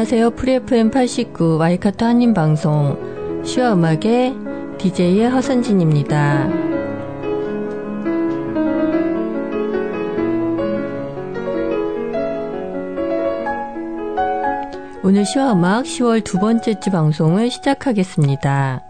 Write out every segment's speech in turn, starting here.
안녕하세요. 프리FM 89 와이카토 한인방송 시와 음악의 DJ의 허선진입니다. 오늘 시와 음악 10월 두 번째 주 방송을 시작하겠습니다.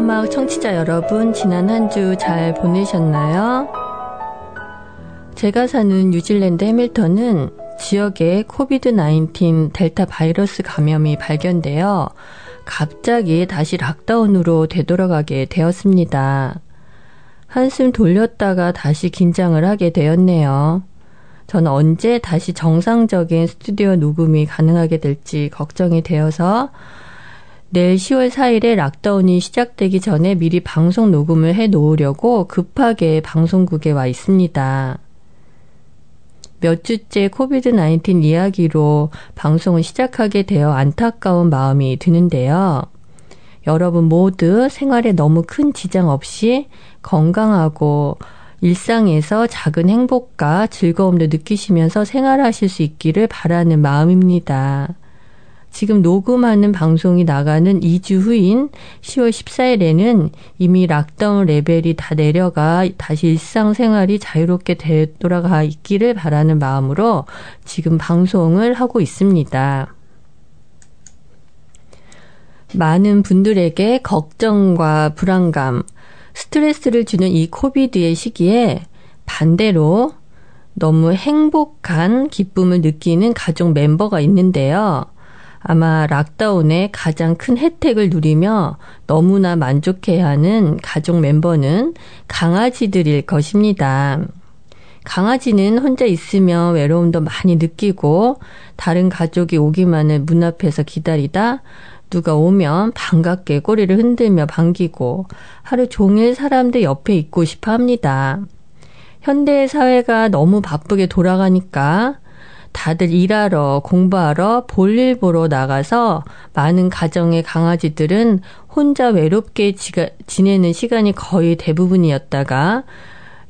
시화막 청취자 여러분, 지난 한 주 잘 보내셨나요? 제가 사는 뉴질랜드 해밀턴은 지역에 코비드-19 델타 바이러스 감염이 발견되어 갑자기 다시 락다운으로 되돌아가게 되었습니다. 한숨 돌렸다가 다시 긴장을 하게 되었네요. 저는 언제 다시 정상적인 스튜디오 녹음이 가능하게 될지 걱정이 되어서 내일 10월 4일에 락다운이 시작되기 전에 미리 방송 녹음을 해 놓으려고 급하게 방송국에 와 있습니다. 몇 주째 코비드-19 이야기로 방송을 시작하게 되어 안타까운 마음이 드는데요. 여러분 모두 생활에 너무 큰 지장 없이 건강하고 일상에서 작은 행복과 즐거움도 느끼시면서 생활하실 수 있기를 바라는 마음입니다. 지금 녹음하는 방송이 나가는 2주 후인 10월 14일에는 이미 락다운 레벨이 다 내려가 다시 일상생활이 자유롭게 되돌아가 있기를 바라는 마음으로 지금 방송을 하고 있습니다. 많은 분들에게 걱정과 불안감, 스트레스를 주는 이 코비드의 시기에 반대로 너무 행복한 기쁨을 느끼는 가족 멤버가 있는데요. 아마 락다운의 가장 큰 혜택을 누리며 너무나 만족해야 하는 가족 멤버는 강아지들일 것입니다. 강아지는 혼자 있으면 외로움도 많이 느끼고 다른 가족이 오기만을 문 앞에서 기다리다 누가 오면 반갑게 꼬리를 흔들며 반기고 하루 종일 사람들 옆에 있고 싶어 합니다. 현대 사회가 너무 바쁘게 돌아가니까 다들 일하러, 공부하러, 볼일 보러 나가서 많은 가정의 강아지들은 혼자 외롭게 지가, 지내는 시간이 거의 대부분이었다가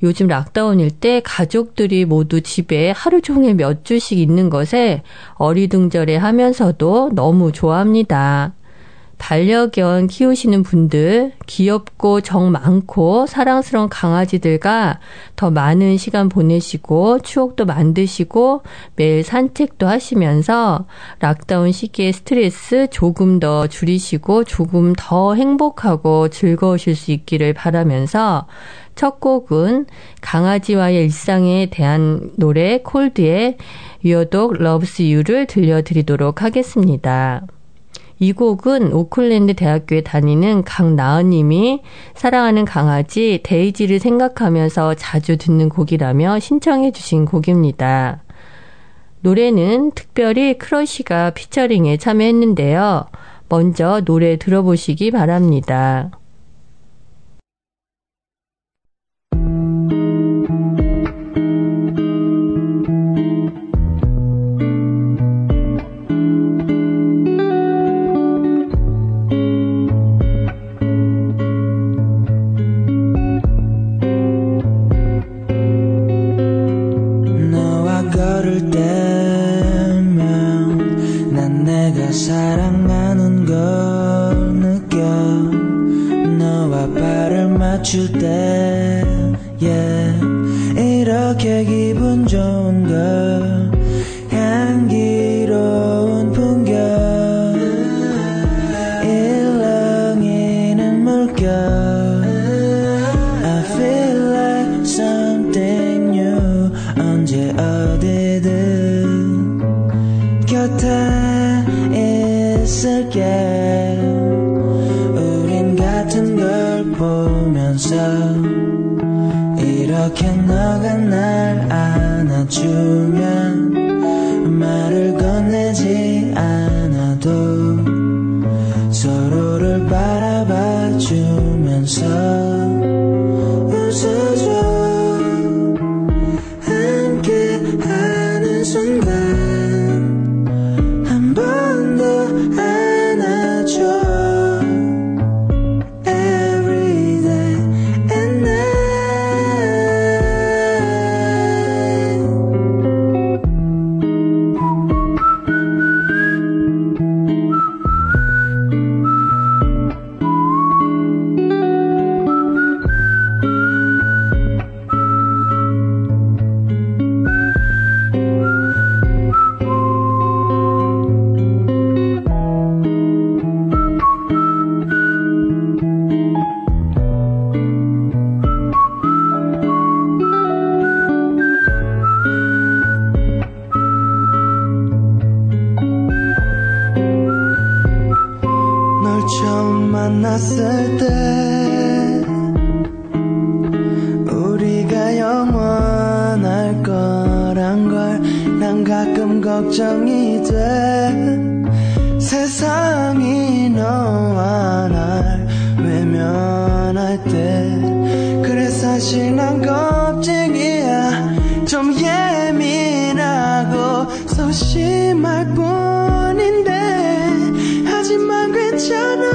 요즘 락다운일 때 가족들이 모두 집에 하루 종일 몇 주씩 있는 것에 어리둥절해 하면서도 너무 좋아합니다. 반려견 키우시는 분들, 귀엽고 정 많고 사랑스러운 강아지들과 더 많은 시간 보내시고 추억도 만드시고 매일 산책도 하시면서 lockdown 시기의 스트레스 조금 더 줄이시고 조금 더 행복하고 즐거우실 수 있기를 바라면서 첫 곡은 강아지와의 일상에 대한 노래 Colde의 Your Dog Loves You를 들려드리도록 하겠습니다. 이 곡은 오클랜드 대학교에 다니는 강나은님이 사랑하는 강아지 데이지를 생각하면서 자주 듣는 곡이라며 신청해 주신 곡입니다. 노래는 특별히 크러쉬가 피처링에 참여했는데요. 먼저 노래 들어보시기 바랍니다. 걱정이 돼 세상이 너와 날 외면할 때. 그래 사실 난 겁쟁이야. 좀 예민하고 소심할 뿐인데. 하지만 괜찮아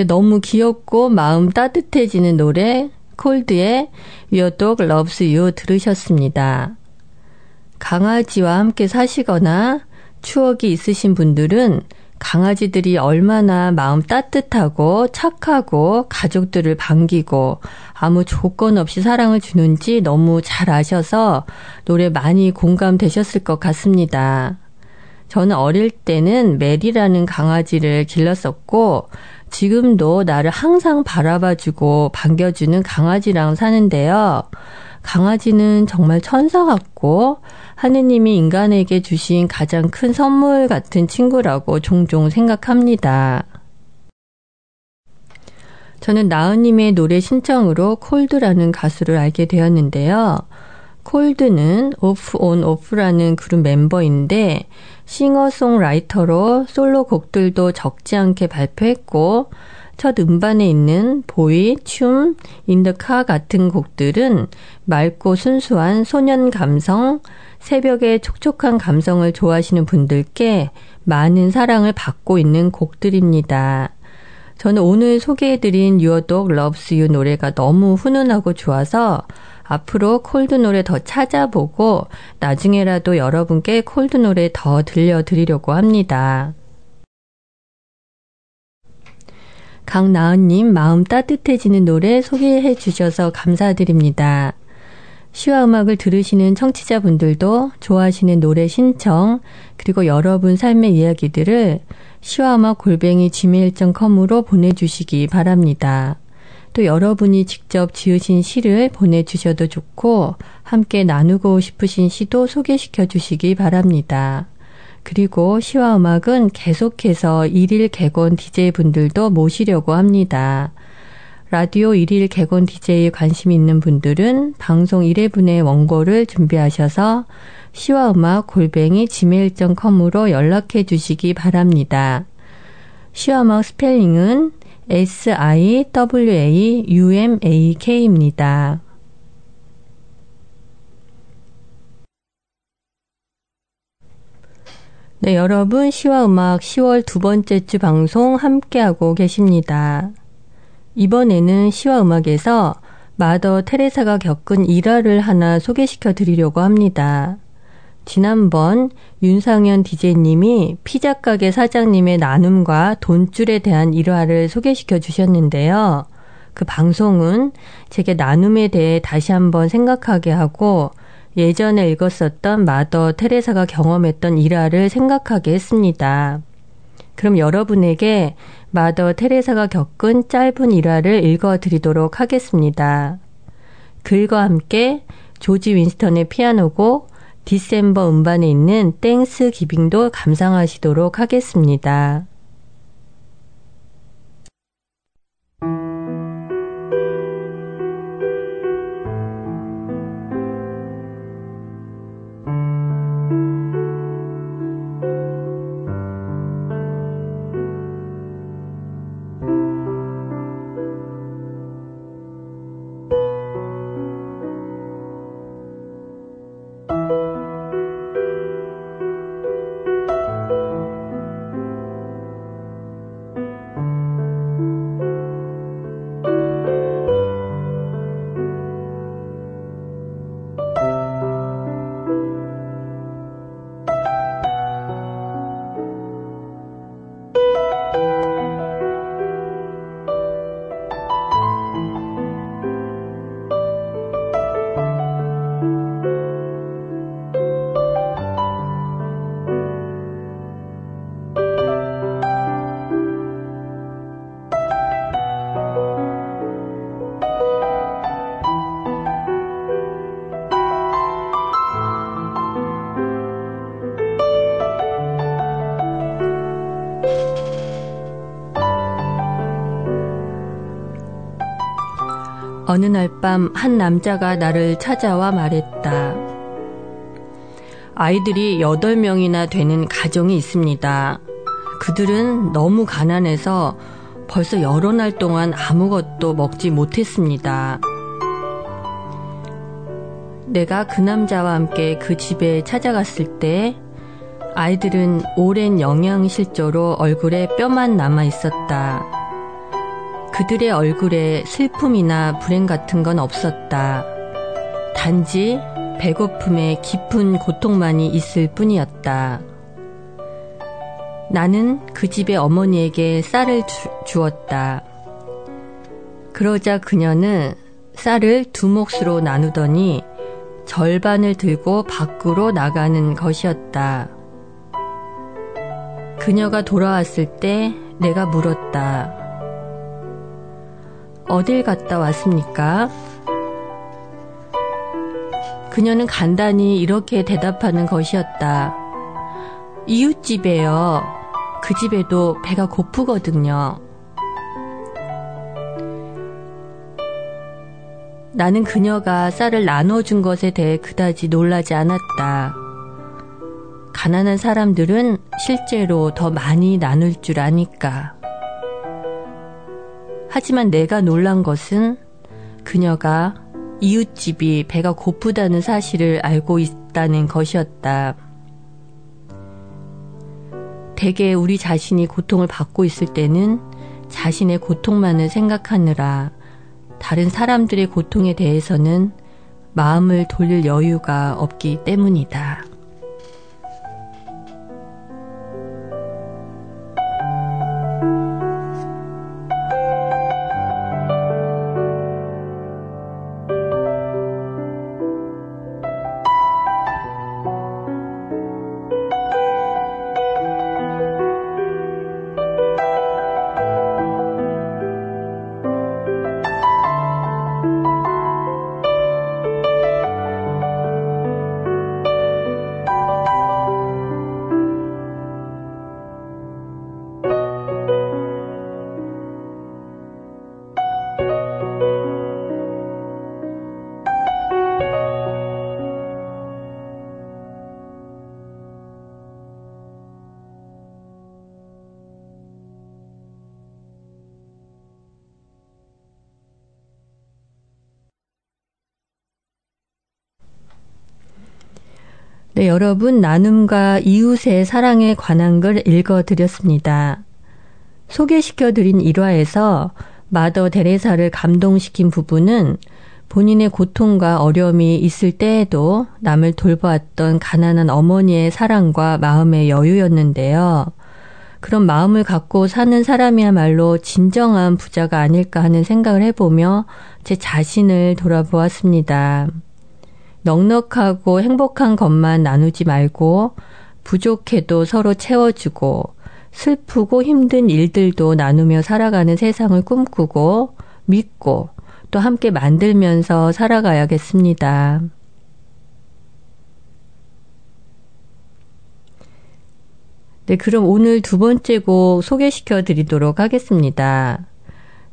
네, 너무 귀엽고 마음 따뜻해지는 노래 콜드의 Your Dog Loves You 들으셨습니다. 강아지와 함께 사시거나 추억이 있으신 분들은 강아지들이 얼마나 마음 따뜻하고 착하고 가족들을 반기고 아무 조건 없이 사랑을 주는지 너무 잘 아셔서 노래 많이 공감되셨을 것 같습니다. 저는 어릴 때는 메리라는 강아지를 길렀었고 지금도 나를 항상 바라봐주고 반겨주는 강아지랑 사는데요. 강아지는 정말 천사 같고 하느님이 인간에게 주신 가장 큰 선물 같은 친구라고 종종 생각합니다. 저는 나은님의 노래 신청으로 콜드라는 가수를 알게 되었는데요. 콜드는 오프 온 오프라는 그룹 멤버인데 싱어송라이터로 솔로 곡들도 적지 않게 발표했고 첫 음반에 있는 보이, 춤, 인더카 같은 곡들은 맑고 순수한 소년 감성, 새벽의 촉촉한 감성을 좋아하시는 분들께 많은 사랑을 받고 있는 곡들입니다. 저는 오늘 소개해드린 유어독 Loves You 노래가 너무 훈훈하고 좋아서 앞으로 콜드 노래 더 찾아보고 나중에라도 여러분께 콜드 노래 더 들려드리려고 합니다. 강나은님 마음 따뜻해지는 노래 소개해 주셔서 감사드립니다. 시와 음악을 들으시는 청취자분들도 좋아하시는 노래 신청, 그리고 여러분 삶의 이야기들을 시와 음악 골뱅이 gmail.com으로 보내주시기 바랍니다. 또 여러분이 직접 지으신 시를 보내주셔도 좋고, 함께 나누고 싶으신 시도 소개시켜 주시기 바랍니다. 그리고 시와 음악은 계속해서 일일 개건 DJ 분들도 모시려고 합니다. 라디오 일일 개건 DJ에 관심 있는 분들은 방송 1회분의 원고를 준비하셔서 시와 음악 골뱅이 gmail.com으로 연락해 주시기 바랍니다. 시와 음악 스펠링은 S-I-W-A-U-M-A-K입니다. 네, 여러분, 시와 음악 10월 두 번째 주 방송 함께하고 계십니다. 이번에는 시와 음악에서 마더 테레사가 겪은 일화를 하나 소개시켜 드리려고 합니다. 지난번 윤상현 DJ님이 피자 가게 사장님의 나눔과 돈줄에 대한 일화를 소개시켜 주셨는데요. 그 방송은 제게 나눔에 대해 다시 한번 생각하게 하고 예전에 읽었었던 마더 테레사가 경험했던 일화를 생각하게 했습니다. 그럼 여러분에게 마더 테레사가 겪은 짧은 일화를 읽어 드리도록 하겠습니다. 글과 함께 조지 윈스턴의 피아노곡 디셈버 음반에 있는 땡스 기빙도 감상하시도록 하겠습니다. 어느 날 밤 한 남자가 나를 찾아와 말했다. 아이들이 8명이나 되는 가정이 있습니다. 그들은 너무 가난해서 벌써 여러 날 동안 아무것도 먹지 못했습니다. 내가 그 남자와 함께 그 집에 찾아갔을 때 아이들은 오랜 영양실조로 얼굴에 뼈만 남아 있었다. 그들의 얼굴에 슬픔이나 불행 같은 건 없었다. 단지 배고픔에 깊은 고통만이 있을 뿐이었다. 나는 그 집의 어머니에게 쌀을 주, 주었다. 그러자 그녀는 쌀을 두 몫으로 나누더니 절반을 들고 밖으로 나가는 것이었다. 그녀가 돌아왔을 때 내가 물었다. 어딜 갔다 왔습니까? 그녀는 간단히 이렇게 대답하는 것이었다. 이웃집에요. 그 집에도 배가 고프거든요. 나는 그녀가 쌀을 나눠준 것에 대해 그다지 놀라지 않았다. 가난한 사람들은 실제로 더 많이 나눌 줄 아니까. 하지만 내가 놀란 것은 그녀가 이웃집이 배가 고프다는 사실을 알고 있다는 것이었다. 대개 우리 자신이 고통을 받고 있을 때는 자신의 고통만을 생각하느라 다른 사람들의 고통에 대해서는 마음을 돌릴 여유가 없기 때문이다. 네, 여러분 나눔과 이웃의 사랑에 관한 걸 읽어드렸습니다. 소개시켜드린 일화에서 마더 데레사를 감동시킨 부분은 본인의 고통과 어려움이 있을 때에도 남을 돌보았던 가난한 어머니의 사랑과 마음의 여유였는데요. 그런 마음을 갖고 사는 사람이야말로 진정한 부자가 아닐까 하는 생각을 해보며 제 자신을 돌아보았습니다. 넉넉하고 행복한 것만 나누지 말고 부족해도 서로 채워주고 슬프고 힘든 일들도 나누며 살아가는 세상을 꿈꾸고 믿고 또 함께 만들면서 살아가야겠습니다. 네, 그럼 오늘 두 번째 곡 소개시켜 드리도록 하겠습니다.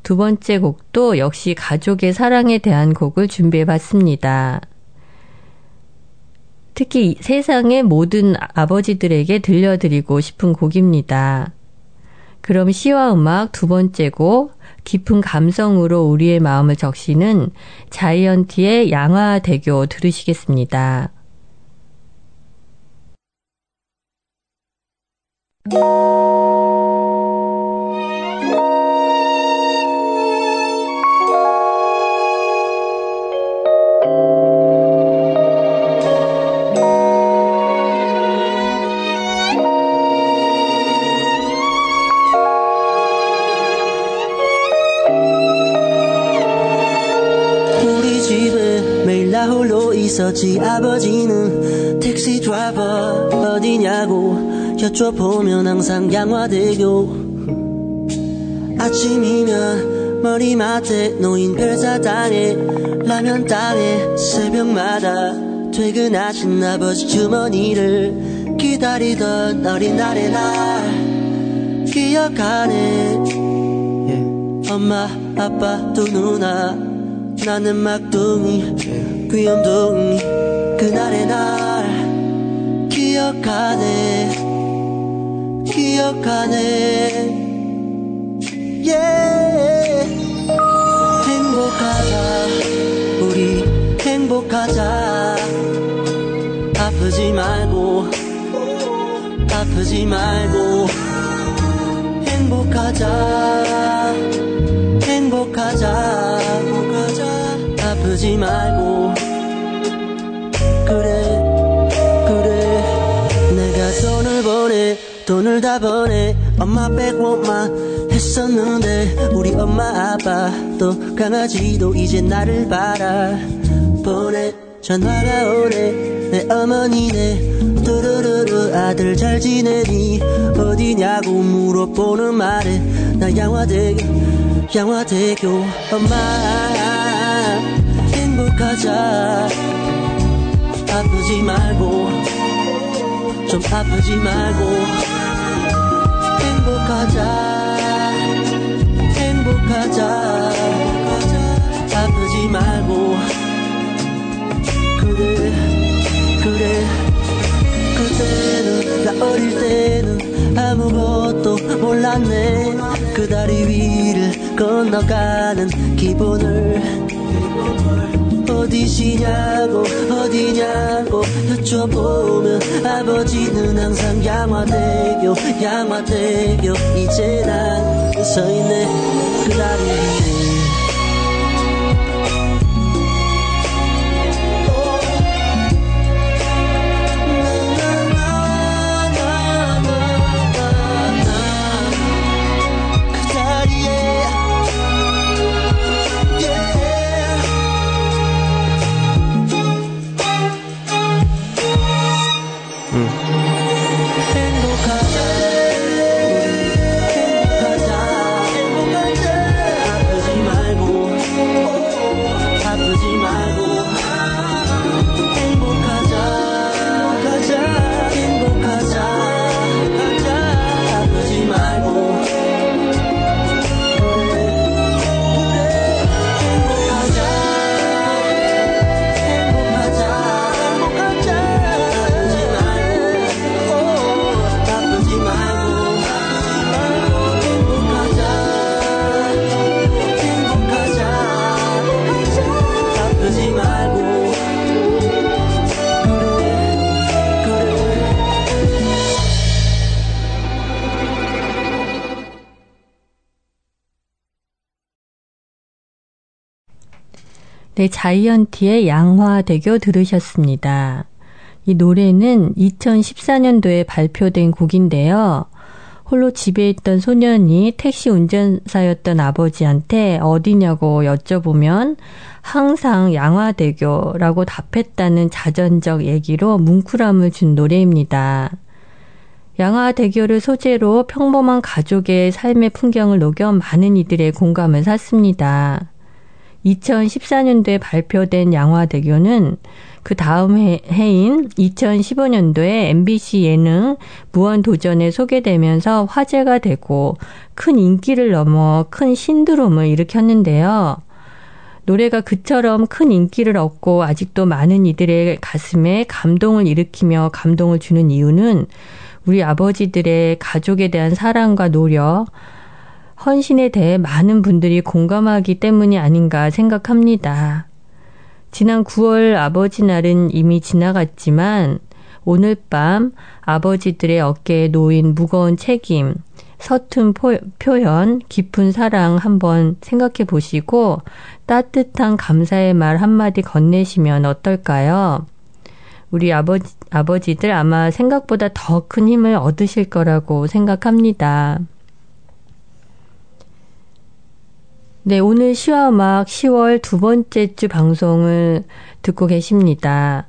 두 번째 곡도 역시 가족의 사랑에 대한 곡을 준비해 봤습니다. 특히 세상의 모든 아버지들에게 들려드리고 싶은 곡입니다. 그럼 시와 음악 두 번째 곡, 깊은 감성으로 우리의 마음을 적시는 자이언티의 양화대교 들으시겠습니다. 있었지. 아버지는 택시 드라이버 어디냐고 여쭤보면 항상 양화대교. 아침이면 머리맡에 놓인 별사탕에 라면 땅에 새벽마다 퇴근하신 아버지 주머니를 기다리던 어린 날의 날. 기억하네 yeah. 엄마 아빠 두 누나 나는 막둥이 귀염둥이 그날의 날 기억하네 기억하네. Yeah. 행복하자 우리 행복하자. 아프지 말고 아프지 말고. 행복하자 행복하자 아프지 말고. 그래 그래. 내가 돈을 보내 돈을 다 보내. 엄마 빼고만 했었는데 우리 엄마 아빠 또 강아지도 이제 나를 바라. 보내 전화가 오네. 내 어머니네. 뚜루루루 아들 잘 지내니? 어디냐고 물어보는 말에 나 양화대교 양화대교 엄마 가자. 아프지 말고 좀 아프지 말고 행복하자. 행복하자. 아프지 말고. 그래 그래 그때는 나 어릴 때는 아무것도 몰랐네. 그 다리 위를 건너가는 기분을. 어디시냐고 어디냐고 여쭤보면 아버지는 항상 양화대교 양화대교. 이제 난 서있네 그 다리 네, 자이언티의 양화대교 들으셨습니다. 이 노래는 2014년도에 발표된 곡인데요. 홀로 집에 있던 소년이 택시 운전사였던 아버지한테 어디냐고 여쭤보면 항상 양화대교라고 답했다는 자전적 얘기로 뭉클함을 준 노래입니다. 양화대교를 소재로 평범한 가족의 삶의 풍경을 녹여 많은 이들의 공감을 샀습니다. 2014년도에 발표된 양화대교는 그 다음 해, 인 2015년도에 MBC 예능 무한도전에 소개되면서 화제가 되고 큰 인기를 넘어 큰 신드롬을 일으켰는데요. 노래가 그처럼 큰 인기를 얻고 아직도 많은 이들의 가슴에 감동을 일으키며 감동을 주는 이유는 우리 아버지들의 가족에 대한 사랑과 노력, 헌신에 대해 많은 분들이 공감하기 때문이 아닌가 생각합니다. 지난 9월 아버지 날은 이미 지나갔지만 오늘 밤 아버지들의 어깨에 놓인 무거운 책임, 서툰 포, 표현, 깊은 사랑 한번 생각해 보시고 따뜻한 감사의 말 한마디 건네시면 어떨까요? 우리 아버지, 아버지들 아마 생각보다 더 큰 힘을 얻으실 거라고 생각합니다. 네, 오늘 시와 음악 10월 두 번째 주 방송을 듣고 계십니다.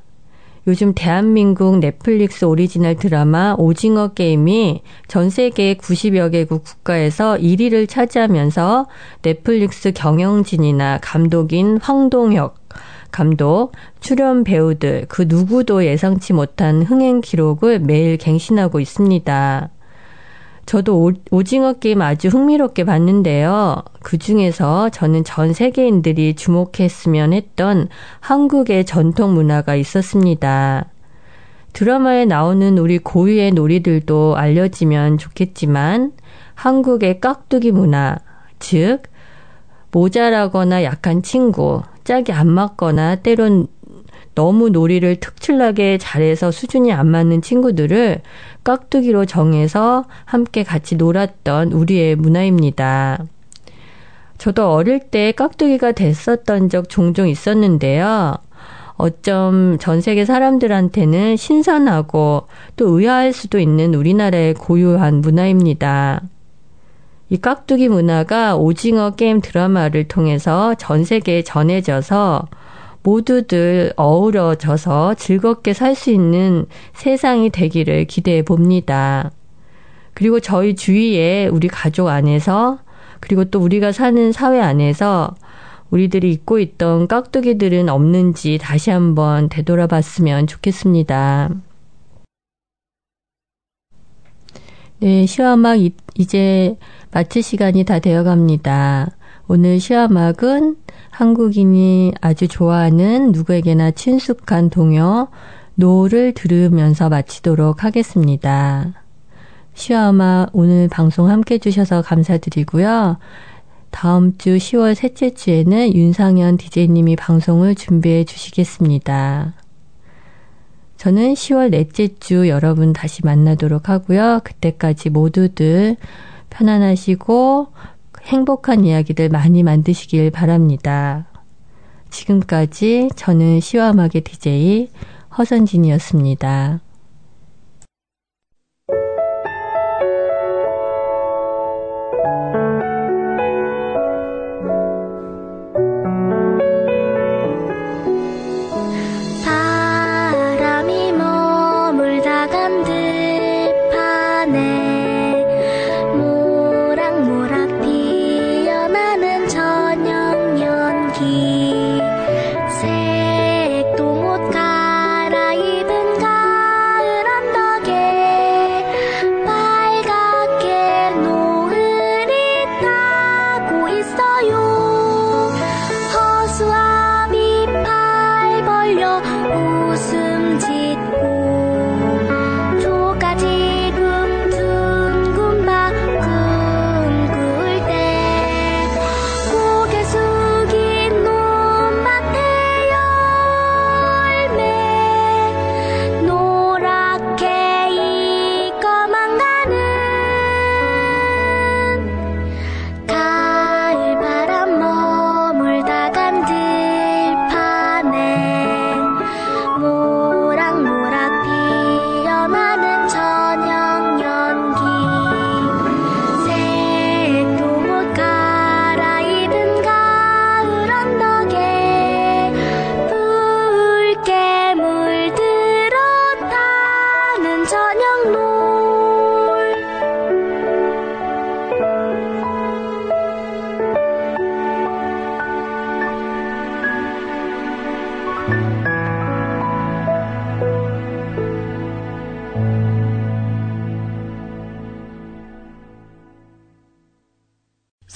요즘 대한민국 넷플릭스 오리지널 드라마 오징어 게임이 전 세계 90여 개국 국가에서 1위를 차지하면서 넷플릭스 경영진이나 감독인 황동혁 감독, 출연 배우들 그 누구도 예상치 못한 흥행 기록을 매일 갱신하고 있습니다. 저도 오, 징어 게임 아주 흥미롭게 봤는데요. 그 중에서 저는 전 세계인들이 주목했으면 했던 한국의 전통 문화가 있었습니다. 드라마에 나오는 우리 고유의 놀이들도 알려지면 좋겠지만 한국의 깍두기 문화, 즉 모자라거나 약한 친구, 짝이 안 맞거나 때론 너무 놀이를 특출나게 잘해서 수준이 안 맞는 친구들을 깍두기로 정해서 함께 같이 놀았던 우리의 문화입니다. 저도 어릴 때 깍두기가 됐었던 적 종종 있었는데요. 어쩜 전 세계 사람들한테는 신선하고 또 의아할 수도 있는 우리나라의 고유한 문화입니다. 이 깍두기 문화가 오징어 게임 드라마를 통해서 전 세계에 전해져서 모두들 어우러져서 즐겁게 살 수 있는 세상이 되기를 기대해 봅니다. 그리고 저희 주위에 우리 가족 안에서 그리고 또 우리가 사는 사회 안에서 우리들이 잊고 있던 깍두기들은 없는지 다시 한번 되돌아 봤으면 좋겠습니다. 네, 시화막 이제 마칠 시간이 다 되어 갑니다. 오늘 시화막은 한국인이 아주 좋아하는 누구에게나 친숙한 동요 노를 들으면서 마치도록 하겠습니다. 시와 음악 오늘 방송 함께 해주셔서 감사드리고요. 다음 주 10월 셋째 주에는 윤상현 DJ님이 방송을 준비해 주시겠습니다. 저는 10월 넷째 주 여러분 다시 만나도록 하고요. 그때까지 모두들 편안하시고 행복한 이야기들 많이 만드시길 바랍니다. 지금까지 저는 시와마의 DJ 허선진이었습니다.